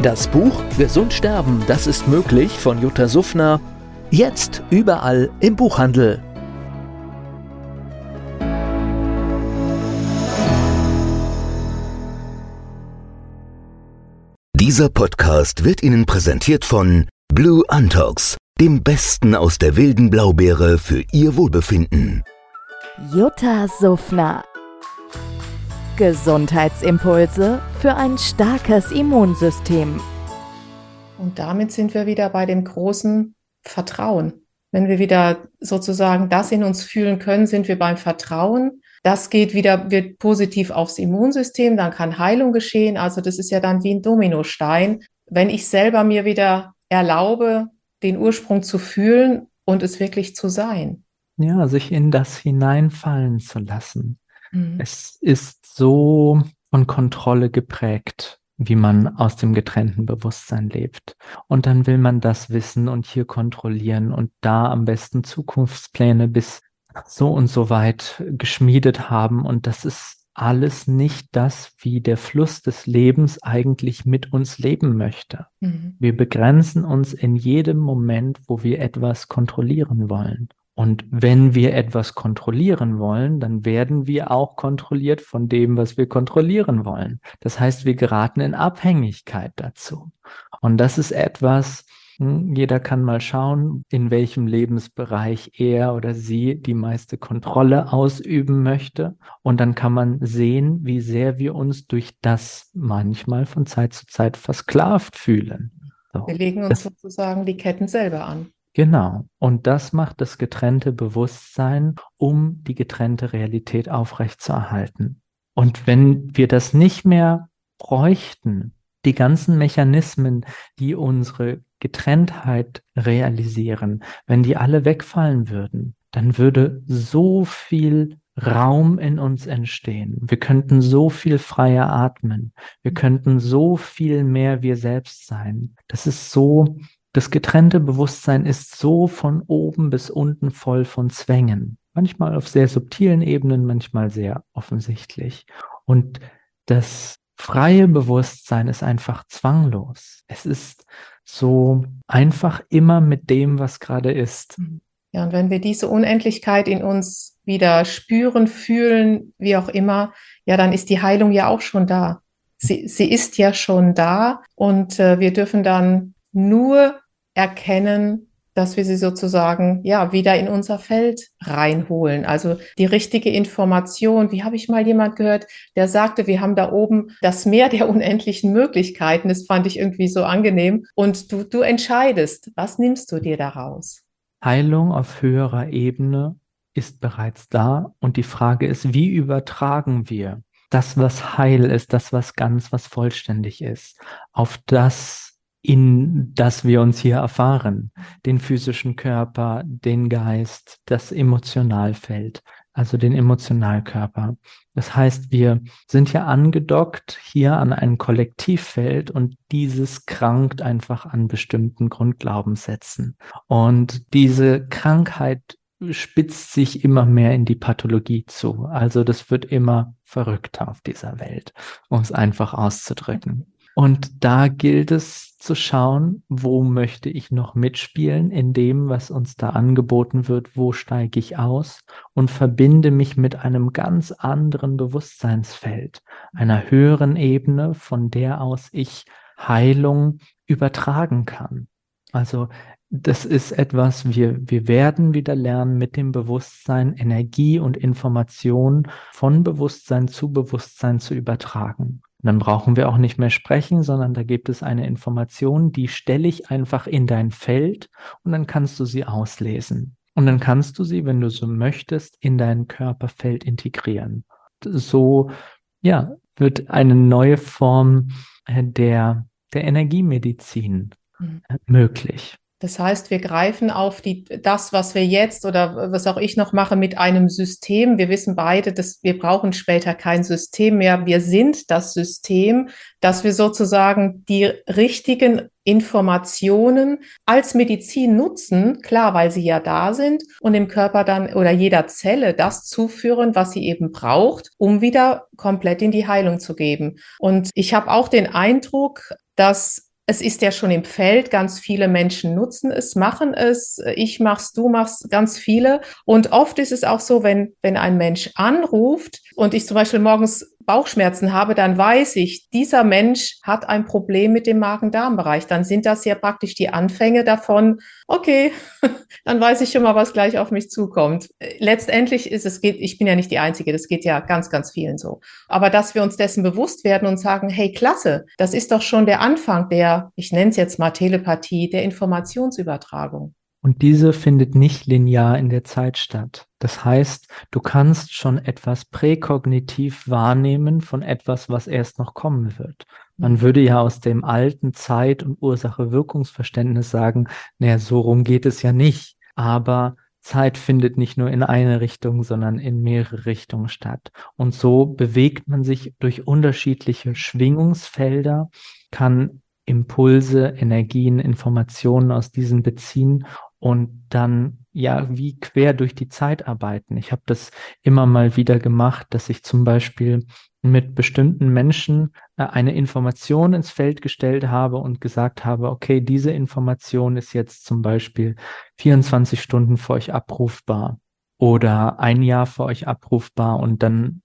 Das Buch Gesund sterben, das ist möglich von Jutta Suffner. Jetzt überall im Buchhandel. Dieser Podcast wird Ihnen präsentiert von Blue Antox, dem Besten aus der wilden Blaubeere für Ihr Wohlbefinden. Jutta Suffner. Gesundheitsimpulse für ein starkes Immunsystem. Und damit sind wir wieder bei dem großen Vertrauen. Wenn wir wieder sozusagen das in uns fühlen können, sind wir beim Vertrauen das geht wieder, wird positiv aufs Immunsystem, dann kann Heilung geschehen. Also das ist ja dann wie ein Dominostein. Wenn ich selber mir wieder erlaube, den Ursprung zu fühlen und es wirklich zu sein. Ja, sich in das hineinfallen zu lassen. Mhm. Es ist so von Kontrolle geprägt, wie man aus dem getrennten Bewusstsein lebt. Und dann will man das wissen und hier kontrollieren und da am besten Zukunftspläne bis so und so weit geschmiedet haben. Und das ist alles nicht das, wie der Fluss des Lebens eigentlich mit uns leben möchte. Mhm. Wir begrenzen uns in jedem Moment, wo wir etwas kontrollieren wollen. Und wenn wir etwas kontrollieren wollen, dann werden wir auch kontrolliert von dem, was wir kontrollieren wollen. Das heißt, wir geraten in Abhängigkeit dazu. Und das ist etwas, hm, jeder kann mal schauen, in welchem Lebensbereich er oder sie die meiste Kontrolle ausüben möchte. Und dann kann man sehen, wie sehr wir uns durch das manchmal von Zeit zu Zeit versklavt fühlen. So. Wir legen uns das, sozusagen die Ketten selber an. Genau. Und das macht das getrennte Bewusstsein, um die getrennte Realität aufrechtzuerhalten. Und wenn wir das nicht mehr bräuchten, die ganzen Mechanismen, die unsere Getrenntheit realisieren, wenn die alle wegfallen würden, dann würde so viel Raum in uns entstehen. Wir könnten so viel freier atmen. Wir könnten so viel mehr wir selbst sein. Das ist so, das getrennte Bewusstsein ist so von oben bis unten voll von Zwängen. Manchmal auf sehr subtilen Ebenen, manchmal sehr offensichtlich. Und das freie Bewusstsein ist einfach zwanglos. Es ist so einfach immer mit dem, was gerade ist. Ja, und wenn wir diese Unendlichkeit in uns wieder spüren, fühlen, wie auch immer, ja, dann ist die Heilung ja auch schon da. Sie, sie ist ja schon da und äh, wir dürfen dann nur erkennen, dass wir sie sozusagen ja wieder in unser Feld reinholen. Also die richtige Information. Wie habe ich mal jemand gehört, der sagte, wir haben da oben das Meer der unendlichen Möglichkeiten. Das fand ich irgendwie so angenehm. Und du, du entscheidest, was nimmst du dir daraus? Heilung auf höherer Ebene ist bereits da. Und die Frage ist, wie übertragen wir das, was heil ist, das, was ganz, was vollständig ist, auf das, in das wir uns hier erfahren, den physischen Körper, den Geist, das Emotionalfeld, also den Emotionalkörper. Das heißt, wir sind ja angedockt hier an ein Kollektivfeld und dieses krankt einfach an bestimmten Grundglaubenssätzen. Und diese Krankheit spitzt sich immer mehr in die Pathologie zu. Also das wird immer verrückter auf dieser Welt, um es einfach auszudrücken. Und da gilt es zu schauen, wo möchte ich noch mitspielen in dem, was uns da angeboten wird, wo steige ich aus und verbinde mich mit einem ganz anderen Bewusstseinsfeld, einer höheren Ebene, von der aus ich Heilung übertragen kann. Also das ist etwas, wir, wir werden wieder lernen, mit dem Bewusstsein Energie und Information von Bewusstsein zu Bewusstsein zu übertragen. Und dann brauchen wir auch nicht mehr sprechen, sondern da gibt es eine Information, die stelle ich einfach in dein Feld und dann kannst du sie auslesen. Und dann kannst du sie, wenn du so möchtest, in dein Körperfeld integrieren. So, ja, wird eine neue Form äh, der der Energiemedizin mhm. möglich. Das heißt, wir greifen auf die, das, was wir jetzt oder was auch ich noch mache, mit einem System. Wir wissen beide, dass wir brauchen später kein System mehr. Wir sind das System, dass wir sozusagen die richtigen Informationen als Medizin nutzen, klar, weil sie ja da sind und im Körper dann oder jeder Zelle das zuführen, was sie eben braucht, um wieder komplett in die Heilung zu geben. Und ich habe auch den Eindruck, dass es ist ja schon im Feld, ganz viele Menschen nutzen es, machen es, ich mach's, du machst, ganz viele. Und oft ist es auch so, wenn, wenn ein Mensch anruft und ich zum Beispiel morgens Bauchschmerzen habe, dann weiß ich, dieser Mensch hat ein Problem mit dem Magen-Darm-Bereich. Dann sind das ja praktisch die Anfänge davon. Okay, dann weiß ich schon mal, was gleich auf mich zukommt. Letztendlich ist es geht, ich bin ja nicht die Einzige, das geht ja ganz, ganz vielen so. Aber dass wir uns dessen bewusst werden und sagen, hey, klasse, das ist doch schon der Anfang der, ich nenne es jetzt mal Telepathie, der Informationsübertragung. Und diese findet nicht linear in der Zeit statt. Das heißt, du kannst schon etwas präkognitiv wahrnehmen von etwas, was erst noch kommen wird. Man würde ja aus dem alten Zeit- und Ursache-Wirkungsverständnis sagen, naja, so rum geht es ja nicht. Aber Zeit findet nicht nur in eine Richtung, sondern in mehrere Richtungen statt. Und so bewegt man sich durch unterschiedliche Schwingungsfelder, kann Impulse, Energien, Informationen aus diesen beziehen und dann ja wie quer durch die Zeit arbeiten. Ich habe das immer mal wieder gemacht, dass ich zum Beispiel mit bestimmten Menschen äh, eine Information ins Feld gestellt habe und gesagt habe, okay, diese Information ist jetzt zum Beispiel 24 Stunden für euch abrufbar oder ein Jahr für euch abrufbar und dann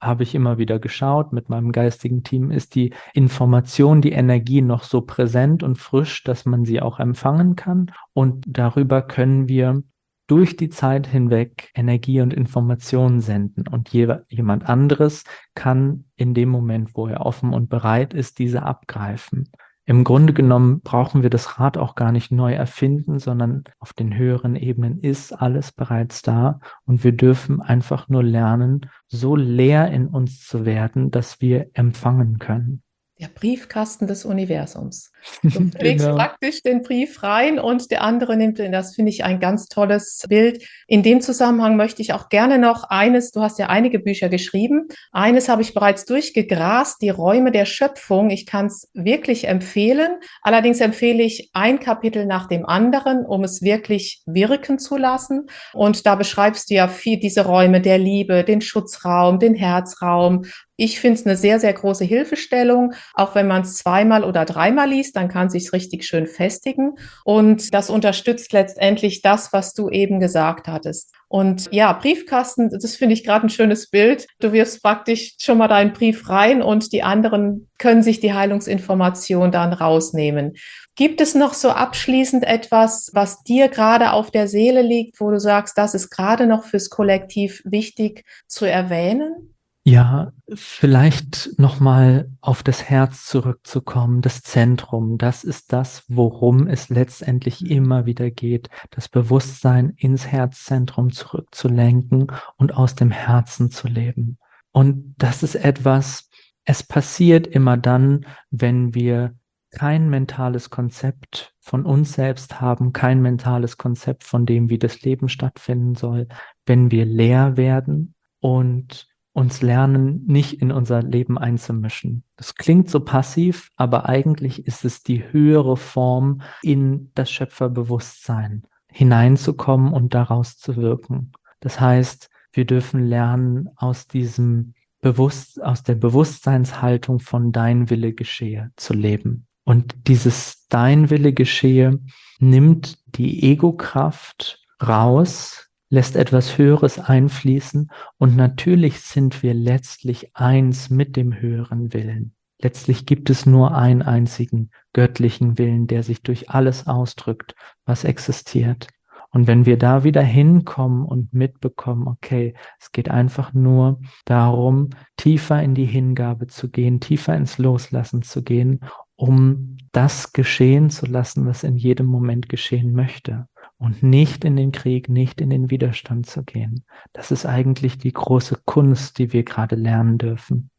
habe ich immer wieder geschaut mit meinem geistigen Team, ist die Information, die Energie noch so präsent und frisch, dass man sie auch empfangen kann. Und darüber können wir durch die Zeit hinweg Energie und Informationen senden. Und jemand anderes kann in dem Moment, wo er offen und bereit ist, diese abgreifen. Im Grunde genommen brauchen wir das Rad auch gar nicht neu erfinden, sondern auf den höheren Ebenen ist alles bereits da und wir dürfen einfach nur lernen, so leer in uns zu werden, dass wir empfangen können der Briefkasten des Universums. Du legst genau. praktisch den Brief rein und der andere nimmt den. Das finde ich ein ganz tolles Bild. In dem Zusammenhang möchte ich auch gerne noch eines, du hast ja einige Bücher geschrieben. Eines habe ich bereits durchgegrast, die Räume der Schöpfung. Ich kann es wirklich empfehlen. Allerdings empfehle ich ein Kapitel nach dem anderen, um es wirklich wirken zu lassen. Und da beschreibst du ja viel diese Räume der Liebe, den Schutzraum, den Herzraum, ich finde es eine sehr, sehr große Hilfestellung. Auch wenn man es zweimal oder dreimal liest, dann kann sich richtig schön festigen. Und das unterstützt letztendlich das, was du eben gesagt hattest. Und ja, Briefkasten, das finde ich gerade ein schönes Bild. Du wirfst praktisch schon mal deinen Brief rein und die anderen können sich die Heilungsinformation dann rausnehmen. Gibt es noch so abschließend etwas, was dir gerade auf der Seele liegt, wo du sagst, das ist gerade noch fürs Kollektiv wichtig zu erwähnen? Ja, vielleicht nochmal auf das Herz zurückzukommen, das Zentrum, das ist das, worum es letztendlich immer wieder geht, das Bewusstsein ins Herzzentrum zurückzulenken und aus dem Herzen zu leben. Und das ist etwas, es passiert immer dann, wenn wir kein mentales Konzept von uns selbst haben, kein mentales Konzept von dem, wie das Leben stattfinden soll, wenn wir leer werden und uns lernen, nicht in unser Leben einzumischen. Das klingt so passiv, aber eigentlich ist es die höhere Form, in das Schöpferbewusstsein hineinzukommen und daraus zu wirken. Das heißt, wir dürfen lernen, aus diesem Bewusst, aus der Bewusstseinshaltung von dein Wille geschehe zu leben. Und dieses dein Wille geschehe nimmt die Ego-Kraft raus, lässt etwas Höheres einfließen und natürlich sind wir letztlich eins mit dem höheren Willen. Letztlich gibt es nur einen einzigen göttlichen Willen, der sich durch alles ausdrückt, was existiert. Und wenn wir da wieder hinkommen und mitbekommen, okay, es geht einfach nur darum, tiefer in die Hingabe zu gehen, tiefer ins Loslassen zu gehen, um das geschehen zu lassen, was in jedem Moment geschehen möchte und nicht in den Krieg, nicht in den Widerstand zu gehen. Das ist eigentlich die große Kunst, die wir gerade lernen dürfen.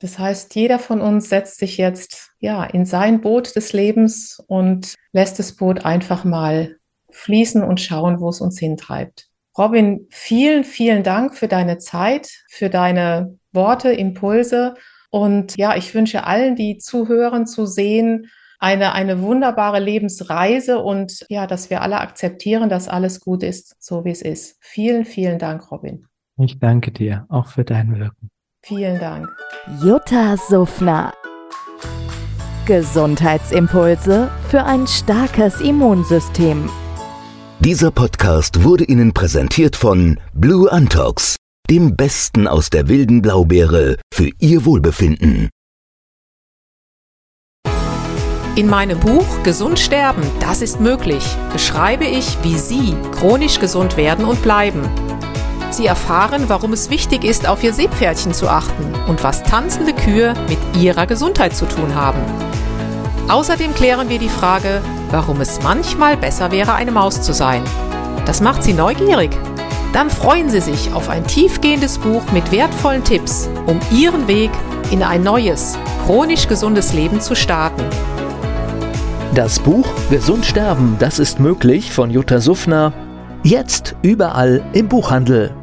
Das heißt, jeder von uns setzt sich jetzt ja in sein Boot des Lebens und lässt das Boot einfach mal fließen und schauen, wo es uns hintreibt. Robin, vielen, vielen Dank für deine Zeit, für deine Worte, Impulse. Und ja, ich wünsche allen, die zuhören, zu sehen, eine, eine wunderbare Lebensreise und ja, dass wir alle akzeptieren, dass alles gut ist, so wie es ist. Vielen, vielen Dank, Robin. Ich danke dir auch für dein Wirken. Vielen Dank. Jutta Suffner. Gesundheitsimpulse für ein starkes Immunsystem. Dieser Podcast wurde Ihnen präsentiert von Blue Antox, dem Besten aus der wilden Blaubeere für Ihr Wohlbefinden. In meinem Buch Gesund sterben, das ist möglich, beschreibe ich, wie Sie chronisch gesund werden und bleiben. Sie erfahren, warum es wichtig ist, auf Ihr Seepferdchen zu achten und was tanzende Kühe mit Ihrer Gesundheit zu tun haben. Außerdem klären wir die Frage, warum es manchmal besser wäre, eine Maus zu sein. Das macht Sie neugierig. Dann freuen Sie sich auf ein tiefgehendes Buch mit wertvollen Tipps, um Ihren Weg in ein neues, chronisch gesundes Leben zu starten. Das Buch Gesund sterben, das ist möglich von Jutta Suffner. Jetzt überall im Buchhandel.